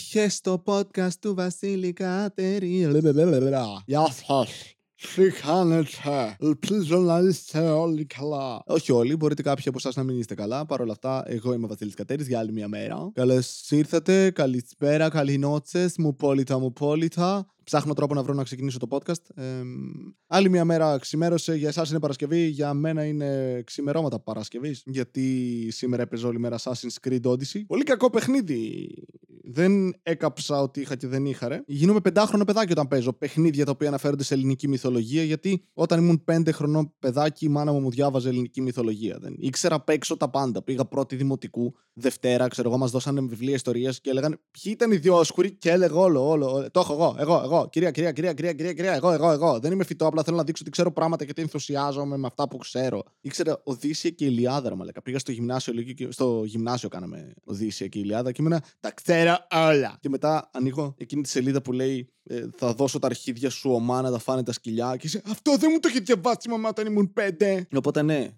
Έχε το podcast του Βασίλη Κατερή. Γεια σας. Τι κάνετε, ελπίζω να είστε όλοι καλά. Όχι όλοι, μπορείτε κάποιοι από εσάς να μην είστε καλά. Παρ' όλα αυτά, εγώ είμαι ο Βασίλης Κατέρη για άλλη μια μέρα. Καλώς ήρθατε, καλησπέρα, καλή νότσε, μου πόλητα, μου πόλητα. Ψάχνω τρόπο να βρω να ξεκινήσω το podcast. Ε, άλλη μια μέρα ξημέρωσε. Για εσάς είναι Παρασκευή. Για μένα είναι ξημερώματα Παρασκευής. Γιατί σήμερα έπαιζε όλη μέρα Assassin's Creed Odyssey. Πολύ κακό παιχνίδι. Δεν έκαψα ότι είχα και δεν είχα, ρε. Γίνομαι πεντάχρονο παιδάκι όταν παίζω παιχνίδια τα οποία αναφέρονται σε ελληνική μυθολογία. Γιατί όταν ήμουν πέντε χρονών παιδάκι, η μάνα μου μου διάβαζε ελληνική μυθολογία. Δεν ήξερα απ' έξω τα πάντα. Πήγα πρώτη δημοτικού, Δευτέρα, ξέρω εγώ, μας δώσανε βιβλία ιστορίας και έλεγαν Ποιοι ήταν οι διόσχουροι και έλεγα όλο, όλο. όλο. Το έχω εγώ, εγώ, εγώ, κυρία, κυρία, κυρία, κυρία, κυρία, κυρία, εγώ, εγώ, εγώ. Δεν είμαι φυτό, απλά θέλω να δείξω ότι ξέρω πράγματα γιατί ενθουσιάζομαι με αυτά που ξέρω. Ήξερα Οδύσσια και Ηλιάδα, μαλακα. Πήγα στο γυμνάσιο, στο γυμνάσιο κάναμε Οδύσσια και Ηλιάδα και ήμουνα Τα ξέρω όλα. Και μετά ανοίγω εκείνη τη σελίδα που λέει ε, θα δώσω τα αρχίδια σου ομά να τα φάνε τα σκυλιά. Και είσαι, αυτό δεν μου το είχε διαβάσει η μαμά όταν ήμουν πέντε. Οπότε ναι,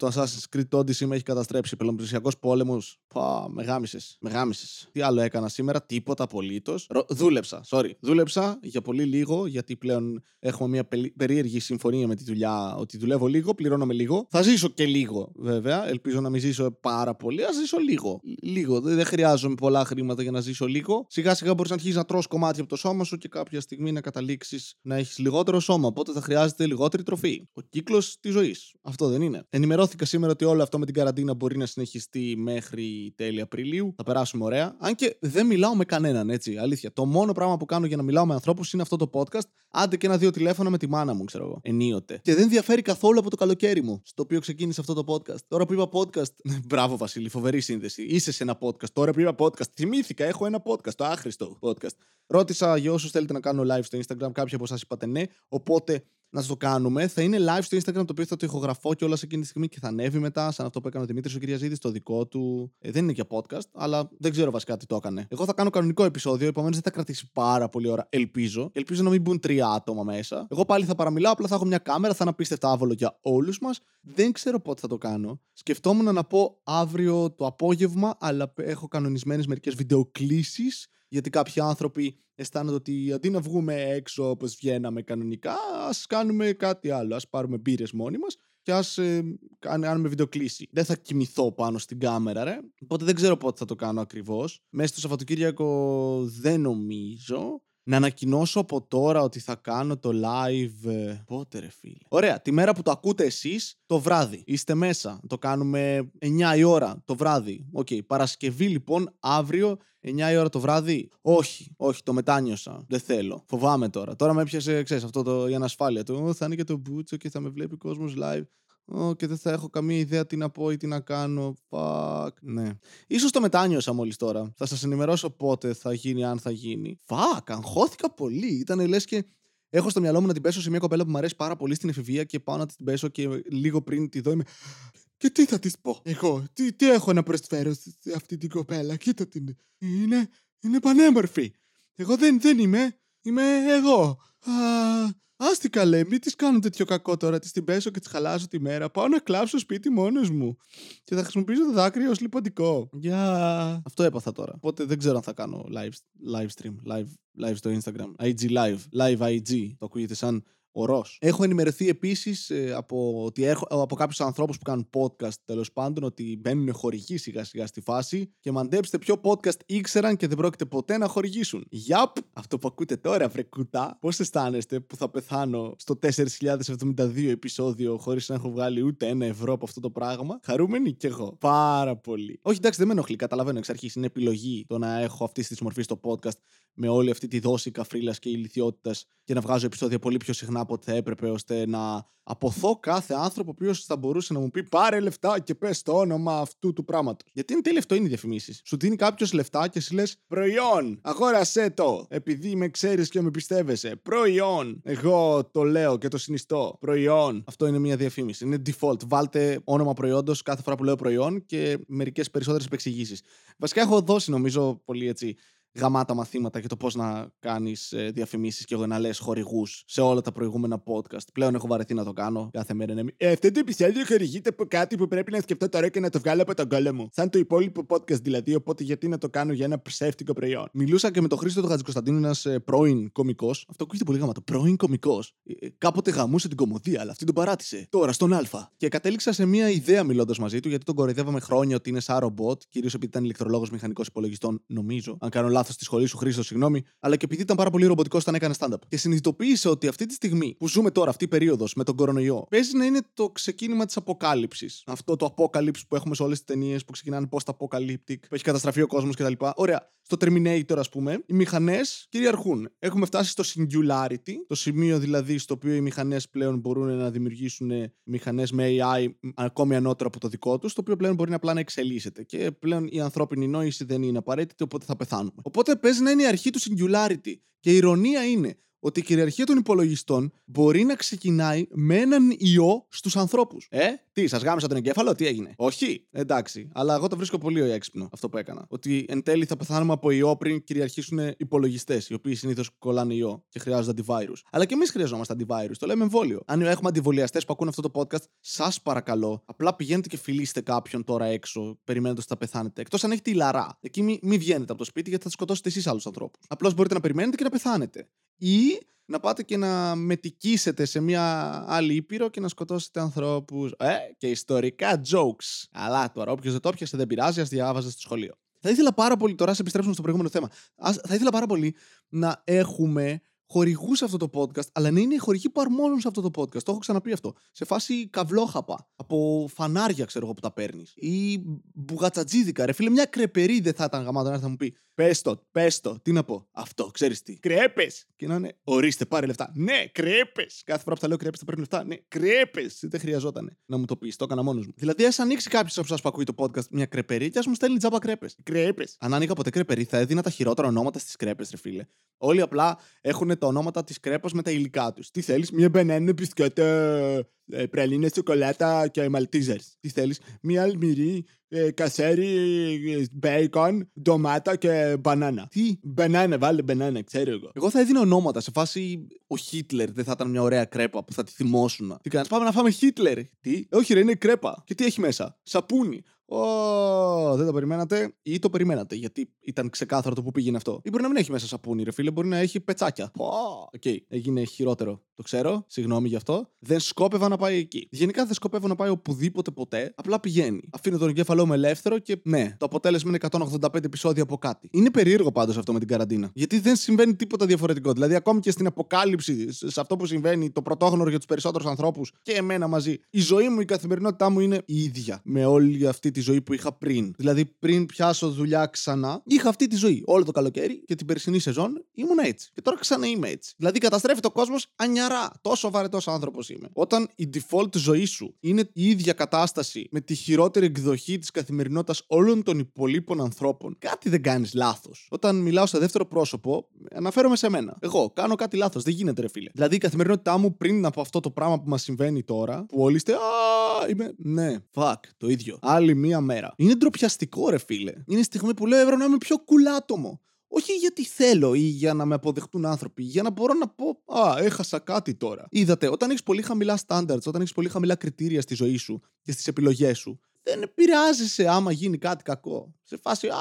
το Assassin's Creed Odyssey με έχει καταστρέψει. Πελομπρισιακό πόλεμος. Πα, μεγάμισε. Μεγάμισε. Τι άλλο έκανα σήμερα, τίποτα απολύτως. Δούλεψα, sorry. Δούλεψα για πολύ λίγο, γιατί πλέον έχουμε μια περίεργη συμφωνία με τη δουλειά ότι δουλεύω λίγο, πληρώνομαι λίγο. Θα ζήσω και λίγο, βέβαια. Ελπίζω να μην ζήσω πάρα πολύ. Α ζήσω λίγο. Λίγο. Δεν χρειάζομαι πολλά χρήματα για να ζήσω λίγο. Σιγά σιγά μπορείς να αρχίσεις να τρώσει κομμάτια από το σώμα σου και κάποια στιγμή να καταλήξεις να έχεις λιγότερο σώμα. Οπότε θα χρειάζεται λιγότερη τροφή. Ο κύκλος της ζωής. Αυτό δεν είναι. Ενημερώθηκα σήμερα ότι όλο αυτό με την καραντίνα μπορεί να συνεχιστεί μέχρι τέλη Απριλίου. Θα περάσουμε ωραία. Αν και δεν μιλάω με κανέναν, έτσι. Αλήθεια. Το μόνο πράγμα που κάνω για να μιλάω με ανθρώπους είναι αυτό το podcast. Άντε και ένα-δύο τηλέφωνα με τη μάνα μου, ξέρω εγώ. Ενίοτε. Και δεν διαφέρει καθόλου από το καλοκαίρι μου, στο οποίο ξεκίνησε αυτό το podcast. Τώρα που είπα podcast. Μπράβο, Βασίλη, φοβερή σύνδεση. Είσαι σε ένα podcast. Τώρα που είπα podcast. Θυμήθηκα, έχω ένα podcast, το άχρηστο podcast. Ρώτησα για όσους θέλετε να κάνω live στο Instagram, κάποιοι από εσάς είπατε ναι. Οπότε να το κάνουμε. Θα είναι live στο Instagram το οποίο θα το ηχογραφώ και όλα σε εκείνη τη στιγμή και θα ανέβει μετά, σαν αυτό που έκανε ο Δημήτρης ο Κυριαζίδης, το δικό του. Ε, δεν είναι για podcast, αλλά δεν ξέρω βασικά τι το έκανε. Εγώ θα κάνω κανονικό επεισόδιο, επομένως δεν θα κρατήσει πάρα πολύ ώρα. Ελπίζω. Ελπίζω να μην μπουν τρία άτομα μέσα. Εγώ πάλι θα παραμιλάω, απλά θα έχω μια κάμερα, θα είναι απίστευτα άβολο για όλους μας. Δεν ξέρω πότε θα το κάνω. Σκεφτόμουν να πω αύριο το απόγευμα, αλλά έχω κανονισμένες μερικές βιντεοκλήσεις γιατί κάποιοι άνθρωποι αισθάνονται ότι αντί να βγούμε έξω όπως βγαίναμε κανονικά, ας κάνουμε κάτι άλλο. Ας πάρουμε μπύρες μόνοι μας και ας ε, κάνουμε βιντεοκλήση. Δεν θα κοιμηθώ πάνω στην κάμερα, ρε. Οπότε δεν ξέρω πότε θα το κάνω ακριβώς. Μέσα στο Σαββατοκύριακο δεν νομίζω να ανακοινώσω από τώρα ότι θα κάνω το live. Ε, πότε ρε φίλε. Ωραία, τη μέρα που το ακούτε εσείς, το βράδυ. Είστε μέσα. Το κάνουμε 9 η ώρα το βράδυ. OK. Okay. Παρασκευή λοιπόν, αύριο 9 η ώρα το βράδυ. Όχι, όχι, το μετάνιωσα. Δεν θέλω. Φοβάμαι τώρα. Τώρα με έπιασε, ξέρεις, αυτό το, η ανασφάλεια του. Θα είναι και το μπούτσο και θα με βλέπει κόσμος live. Oh, και δεν θα έχω καμία ιδέα τι να πω ή τι να κάνω. Fuck. Ναι. Ίσως το μετάνιωσα μόλις τώρα. Θα σας ενημερώσω πότε θα γίνει, αν θα γίνει. Fuck, αγχώθηκα πολύ. Ήταν λες και έχω στο μυαλό μου να την πέσω σε μια κοπέλα που μου αρέσει πάρα πολύ στην εφηβεία και πάω να την πέσω και λίγο πριν τη δω είμαι. Και τι θα της πω, εγώ, τι, τι έχω να προσφέρω σε αυτή την κοπέλα, κοίτα την. Είναι, είναι πανέμορφη. Εγώ δεν, δεν είμαι, είμαι εγώ. Α, Άστι καλέ, μην της κάνω τέτοιο κακό τώρα. Της την πέσω και της χαλάσω τη μέρα. Πάω να κλάψω σπίτι μόνος μου. Και θα χρησιμοποιήσω το δάκρυ ως λιπαντικό. Για. Αυτό έπαθα τώρα. Οπότε δεν ξέρω αν θα κάνω live, live stream, live, live στο Instagram. IG live, live IG. Το ακούγεται σαν ορός. Έχω ενημερωθεί επίσης ε, από, ότι έχω, από κάποιους ανθρώπους που κάνουν podcast τέλος πάντων ότι μπαίνουν χορηγοί σιγά σιγά στη φάση και μαντέψτε ποιο podcast ήξεραν και δεν πρόκειται ποτέ να χορηγήσουν. Γιαπ! Αυτό που ακούτε τώρα, βρε κουτά. Πώς αισθάνεστε που θα πεθάνω στο 4072 επεισόδιο χωρίς να έχω βγάλει ούτε ένα ευρώ από αυτό το πράγμα; Χαρούμενοι κι εγώ. Πάρα πολύ. Όχι, εντάξει, δεν με ενοχλεί. Καταλαβαίνω εξ αρχής. Είναι επιλογή το να έχω αυτής της μορφής στο podcast με όλη αυτή τη δόση καφρίλας και ηλικιότητας και να βγάζω επεισόδια πολύ πιο συχνά από ό,τι θα έπρεπε, ώστε να αποθώ κάθε άνθρωπο ο οποίος θα μπορούσε να μου πει πάρε λεφτά και πες το όνομα αυτού του πράγματος. Γιατί είναι τέλειο αυτό είναι οι διαφημίσεις. Σου δίνει κάποιος λεφτά και σου λες προϊόν, αγόρασέ το. Επειδή με ξέρεις και με πιστεύεσαι. Προϊόν. Εγώ το λέω και το συνιστώ. Προϊόν. Αυτό είναι μια διαφήμιση. Είναι default. Βάλτε όνομα προϊόντος κάθε φορά που λέω προϊόν και μερικές περισσότερες επεξηγήσεις. Βασικά έχω δώσει νομίζω πολύ έτσι γαμάτα μαθήματα για το πώς να κάνεις διαφημίσεις και εγώ να λε χορηγούς σε όλα τα προηγούμενα podcast. Πλέον έχω βαρεθεί να το κάνω κάθε μέρα. Ναι. Ε, αυτό το επεισόδιο χορηγείται από κάτι που πρέπει να σκεφτώ τώρα και να το βγάλω από τον κόλλο μου. Σαν το υπόλοιπο podcast δηλαδή, οπότε γιατί να το κάνω για ένα ψεύτικο προϊόν. Μιλούσα και με τον Χρήστο του Χατζικοσταντίνου, ένας ε, πρώην κωμικός. Αυτό ακούγεται πολύ γαμάτο. Πρώην κωμικός. Ε, ε, κάποτε γαμούσε την κομμωδία, αλλά αυτή τον παράτησε. Τώρα στον Α. Και κατέληξα σε μια ιδέα μιλώντας μαζί του, γιατί τον κοροϊδεύαμε χρόνια ότι είναι σαν ρομπότ, κυρίως επειδή ήταν ηλεκτρολόγος μηχανικός υπολογιστών, νομίζω. Αν κάνω λάθος στη σχολή σου, Χρήστο, συγγνώμη. Αλλά και επειδή ήταν πάρα πολύ ρομποτικός όταν έκανε stand-up. Και συνειδητοποίησε ότι αυτή τη στιγμή που ζούμε τώρα, αυτή η περίοδος με τον κορονοϊό, παίζει να είναι το ξεκίνημα της αποκάλυψης. Αυτό το αποκάλυψη που έχουμε σε όλες τις ταινίες που ξεκινάνε post-apocalyptic, που έχει καταστραφεί ο κόσμος κτλ. Ωραία. Στο Terminator, ας πούμε, οι μηχανές κυριαρχούν. Έχουμε φτάσει στο singularity, το σημείο δηλαδή στο οποίο οι μηχανές πλέον μπορούν να δημιουργήσουν μηχανές με AI ακόμη ανώτερο από το δικό τους, το οποίο πλέον μπορεί απλά να εξελίσσεται. Και πλέον η ανθρώπινη νόηση δεν είναι απαραίτητη, οπότε θα πεθάνουμε. Οπότε παίζει να είναι η αρχή του singularity. Και η ηρωνία είναι ότι η κυριαρχία των υπολογιστών μπορεί να ξεκινάει με έναν ιό στους ανθρώπους. Ε, τι, σας γάμισα τον εγκέφαλο, τι έγινε; Όχι, εντάξει. Αλλά εγώ το βρίσκω πολύ έξυπνο αυτό που έκανα. Ότι εν τέλει θα πεθάνουμε από ιό πριν κυριαρχήσουν υπολογιστές, οι οποίοι συνήθως κολλάνε ιό και χρειάζονται αντιβάιρου. Αλλά και εμείς χρειαζόμαστε αντιβάιρου. Το λέμε εμβόλιο. Αν έχουμε αντιβολιαστές που ακούν αυτό το podcast, σας παρακαλώ, απλά πηγαίνετε και φιλήστε κάποιον τώρα έξω, περιμένοντας ότι θα πεθάνετε. Εκτός αν έχετε ηλαρά. Εκεί μην μη βγαίνετε από το σπίτι γιατί θα σκοτώσετε εσείς άλλους ανθρώπους. Απλώς μπορείτε να περιμένετε και να πεθάνετε. Ή να πάτε και να μετικήσετε σε μια άλλη ήπειρο και να σκοτώσετε ανθρώπους. Ε, και ιστορικά jokes. Αλλά τώρα, όποιος δεν το πιασε δεν πειράζει, ας διάβαζε στο σχολείο. Θα ήθελα πάρα πολύ, τώρα σε επιστρέψουμε στο προηγούμενο θέμα. Ας, θα ήθελα πάρα πολύ να έχουμε χορηγού σε αυτό το podcast, αλλά να είναι οι χορηγοί που αρμόζουν σε αυτό το podcast. Το έχω ξαναπεί αυτό. Σε φάση καβλόχαπα. Από φανάρια, ξέρω εγώ που τα παίρνεις. Ή μπουγατσατζίδικα. Ρε φίλε, μια κρεπερή δεν θα ήταν γαμάτο να θα μου πει Πες το, πες το. Τι να πω. Αυτό, ξέρεις τι. Κρέπες. Και να είναι, ορίστε, πάρε λεφτά. Ναι, κρέπες. Κάθε φορά που θα λέω κρέπες θα παίρνει λεφτά. Ναι, κρέπες. Δεν χρειαζόταν να μου το πεις. Το έκανα μόνος μου. Δηλαδή, ας ανοίξει κάποιος από εσάς που ακούει το podcast μια κρεπερή και ας μου στέλνει τζάμπα κρέπες. Κρέπες. Αν άνοιγα ποτέ κρεπερή, θα έδινα τα χειρότερα ονόματα στις κρέπες, ρε φίλε. Όλοι απλά έχουν τα ονόματα της κρέπας με τα υλικά τους. Τι θέλεις, μια μπενένε πισκέτα ε, πραλίνες σοκολάτα και μαλτίζερ. Τι θέλεις, μια αλμυρή ε, κασέρι, μπέικον, ντομάτα και μπανάνα. Τι, μπανάνα, βάλε μπανάνα, ξέρω εγώ. Εγώ θα έδινα ονόματα σε φάση ο Χίτλερ δεν θα ήταν μια ωραία κρέπα που θα τη θυμώσουν. Τι κάνεις, πάμε να φάμε Χίτλερ. Τι, όχι, ρε, είναι κρέπα. Και τι έχει μέσα, σαπούνι. Ω, δεν το περιμένατε ή το περιμένατε, γιατί ήταν ξεκάθαρο το που πήγαινε αυτό. Ή μπορεί να μην έχει μέσα σαπούνι, ρε φίλε, μπορεί να έχει πετσάκια. OK, okay, έγινε χειρότερο. Το ξέρω, συγγνώμη γι' αυτό. Δεν σκόπευα να πάει εκεί. Γενικά δεν σκοπεύω να πάει οπουδήποτε ποτέ, απλά πηγαίνει. Αφήνω τον εγκέφαλό μου ελεύθερο και ναι, το αποτέλεσμα είναι 185 επεισόδια από κάτι. Είναι περίεργο πάντως αυτό με την καραντίνα. Γιατί δεν συμβαίνει τίποτα διαφορετικό. Δηλαδή, ακόμη και στην αποκάλυψη, σε αυτό που συμβαίνει, το πρωτόγνωρο για τους περισσότερους ανθρώπους και εμένα μαζί, η ζωή μου, η καθημερινότητά μου είναι η ίδια με όλη αυτή τη τη ζωή που είχα πριν. Δηλαδή, πριν πιάσω δουλειά ξανά, είχα αυτή τη ζωή. Όλο το καλοκαίρι και την περσινή σεζόν ήμουν έτσι. Και τώρα ξανά είμαι έτσι. Δηλαδή, καταστρέφει το κόσμος ανιαρά. Τόσο βαρετός άνθρωπος είμαι. Όταν η default ζωή σου είναι η ίδια κατάσταση με τη χειρότερη εκδοχή της καθημερινότητας όλων των υπολείπων ανθρώπων, κάτι δεν κάνεις λάθος. Όταν μιλάω σε δεύτερο πρόσωπο, αναφέρομαι σε μένα. Εγώ κάνω κάτι λάθος. Δεν γίνεται, ρε φίλε. Δηλαδή, η καθημερινότητά μου πριν από αυτό το πράγμα που μας συμβαίνει τώρα, που όλοι είστε, Α, είμαι. Ναι, fuck, το ίδιο. Άλλη μία μία μέρα. Είναι ντροπιαστικό, ρε φίλε. Είναι στιγμή που λέω έβρω να είμαι πιο κουλάτομο. Όχι γιατί θέλω ή για να με αποδεχτούν άνθρωποι, για να μπορώ να πω Α, έχασα κάτι τώρα. Είδατε, όταν έχεις πολύ χαμηλά standards, όταν έχεις πολύ χαμηλά κριτήρια στη ζωή σου και στις επιλογές σου, δεν επηρεάζεσαι άμα γίνει κάτι κακό. Σε φάση, α,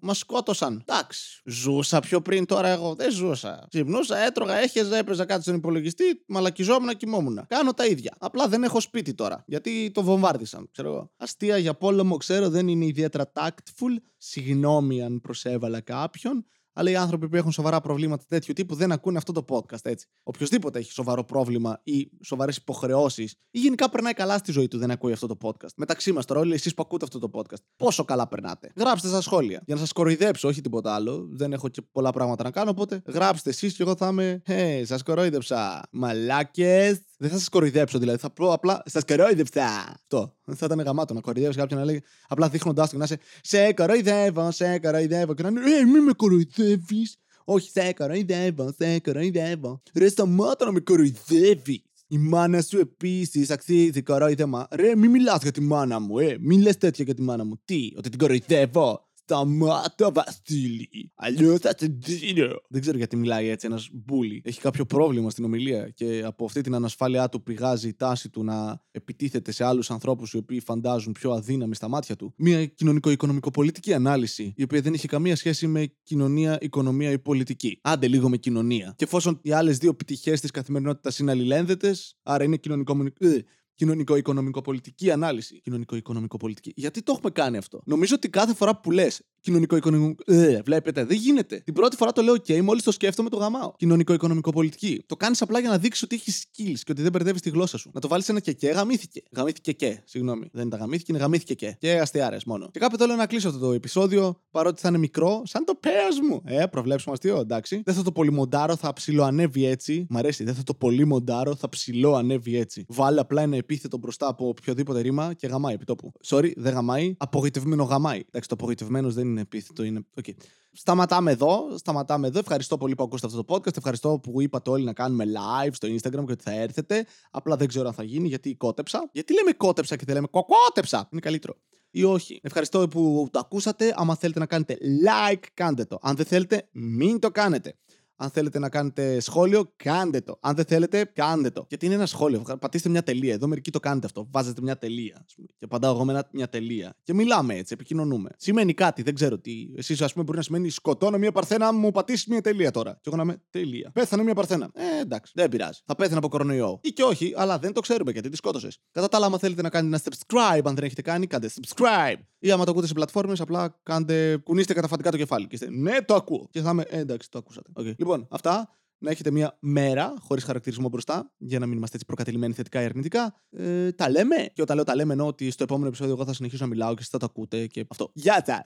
μας σκότωσαν. Εντάξει, ζούσα πιο πριν τώρα εγώ. Δεν ζούσα. Ξυπνούσα, έτρωγα, έχεζα, έπαιζα κάτι στον υπολογιστή, μαλακιζόμουν, κοιμόμουν. Κάνω τα ίδια. Απλά δεν έχω σπίτι τώρα. Γιατί το βομβάρδισαν, ξέρω εγώ. Αστεία για πόλεμο, ξέρω, δεν είναι ιδιαίτερα tactful. Συγγνώμη αν προσέβαλα κάποιον αλλά οι άνθρωποι που έχουν σοβαρά προβλήματα τέτοιου τύπου δεν ακούνε αυτό το podcast, έτσι. Οποιοδήποτε έχει σοβαρό πρόβλημα ή σοβαρές υποχρεώσεις ή γενικά περνάει καλά στη ζωή του δεν ακούει αυτό το podcast. Μεταξύ μας τώρα, όλοι εσείς που ακούτε αυτό το podcast, πόσο καλά περνάτε. Γράψτε στα σχόλια. Για να σας κοροϊδέψω, όχι τίποτα άλλο. Δεν έχω και πολλά πράγματα να κάνω, οπότε γράψτε εσείς και εγώ θα είμαι. Hey, σας κοροϊδέψα. Μαλάκες. Δεν θα σας κοροϊδέψω δηλαδή. Θα πω απλά. Σας κοροϊδέψα. Αυτό. Θα ήταν γαμάτο να κοροϊδεύεις κάποιον να λέει απλά δείχνοντάς του να είσαι Σε κοροϊδεύω, σε κοροϊδεύω. Και να είναι Ε, μη με κοροϊδεύεις. Όχι, σε κοροϊδεύω, σε κοροϊδεύω. Ρε, σταμάτα να με κοροϊδεύεις. Η μάνα σου επίσης αξίζει κοροϊδεύμα. Ρε, μη μιλάς για τη μάνα μου, ε. Μην λες τέτοια για τη μάνα μου. Τι, ότι την κοροϊδεύω. Σταμάτα, Βασίλη. Αλλιώς θα σε δίνω. Δεν ξέρω γιατί μιλάει έτσι ένας μπούλι. Έχει κάποιο πρόβλημα στην ομιλία και από αυτή την ανασφάλειά του πηγάζει η τάση του να επιτίθεται σε άλλους ανθρώπους οι οποίοι φαντάζουν πιο αδύναμοι στα μάτια του. Μια κοινωνικο-οικονομικοπολιτική ανάλυση, η οποία δεν έχει καμία σχέση με κοινωνία, οικονομία ή πολιτική. Άντε λίγο με κοινωνία. Και εφόσον οι άλλες δύο πτυχές της καθημερινότητας είναι αλληλένδετες, άρα είναι κοινωνικο ε, κοινωνικο-οικονομικο-πολιτική ανάλυση. Κοινωνικο-οικονομικο-πολιτική. Γιατί το έχουμε κάνει αυτό. Νομίζω ότι κάθε φορά που λες κοινωνικο-οικονομικό. Ε, βλέπετε, δεν γίνεται. Την πρώτη φορά το λέω OK, μόλις το σκέφτομαι το γαμάω. Κοινωνικο-οικονομικο-πολιτική. Το κάνεις απλά για να δείξεις ότι έχεις skills και ότι δεν μπερδεύεις τη γλώσσα σου. Να το βάλεις ένα και και, γαμήθηκε. Γαμήθηκε και, συγγνώμη. Δεν ήταν γαμήθηκε, είναι γαμήθηκε και. Και αστιάρε μόνο. Και κάπου θέλω να κλείσω αυτό το επεισόδιο, παρότι θα είναι μικρό, σαν το πέας μου. Ε, προβλέψουμε αστείο, εντάξει. Δεν θα το πολυμοντάρω, θα ψιλοανέβει έτσι. Μ' αρέσει, δεν θα το πολυμοντάρω, θα ψιλοανέβει έτσι. Βάλε απλά ένα επίθετο μπροστά από οποιοδήποτε ρήμα και γαμάει επιτόπου. Sorry, δεν γαμάει. Απογοητευμένο γαμάει. Εντάξει, το απογοητευμένος δεν είναι επίθετο, είναι. Okay. Σταματάμε εδώ. Σταματάμε εδώ. Ευχαριστώ πολύ που ακούσατε αυτό το podcast. Ευχαριστώ που είπατε όλοι να κάνουμε live στο Instagram και ότι θα έρθετε. Απλά δεν ξέρω αν θα γίνει γιατί κότεψα. Γιατί λέμε κότεψα και δεν λέμε κοκότεψα. Είναι καλύτερο. Ή όχι. Ευχαριστώ που το ακούσατε. Αν θέλετε να κάνετε like, κάντε το. Αν δεν θέλετε, μην το κάνετε. Αν θέλετε να κάνετε σχόλιο, κάντε το. Αν δεν θέλετε, κάντε το. Γιατί είναι ένα σχόλιο. Πατήστε μια τελεία. Εδώ μερικοί το κάνετε αυτό. Βάζετε μια τελεία. Ας πούμε. Και απαντάω εγώ με μια τελεία. Και μιλάμε έτσι, επικοινωνούμε. Σημαίνει κάτι, δεν ξέρω τι. Εσείς, ας πούμε, μπορεί να σημαίνει σκοτώνω μια παρθένα, μου πατήσεις μια τελεία τώρα. Και εγώ να είμαι τελεία. Πέθανε μια παρθένα. Ε, εντάξει, δεν πειράζει. Θα πέθανε από κορονοϊό. Ή και όχι, αλλά δεν το ξέρουμε γιατί τη σκότωσες. Κατά τα άλλα, άμα θέλετε να κάνετε ένα subscribe, αν δεν έχετε κάνει, κάντε subscribe. Ή άμα το ακούτε σε πλατφόρμες, απλά κάντε, κουνήστε καταφατικά το κεφάλι. Και είστε, ναι, το ακούω. Και θα είμαι, ε, εντάξει, το ακούσατε. Okay. Λοιπόν, αυτά. Να έχετε μια μέρα χωρίς χαρακτηρισμό μπροστά, για να μην είμαστε έτσι προκατηλημένοι θετικά ή αρνητικά. Ε, τα λέμε. Και όταν λέω τα λέμε, εννοώ ότι στο επόμενο επεισόδιο θα συνεχίσω να μιλάω και εσείς θα τα ακούτε και αυτό. Γεια σας!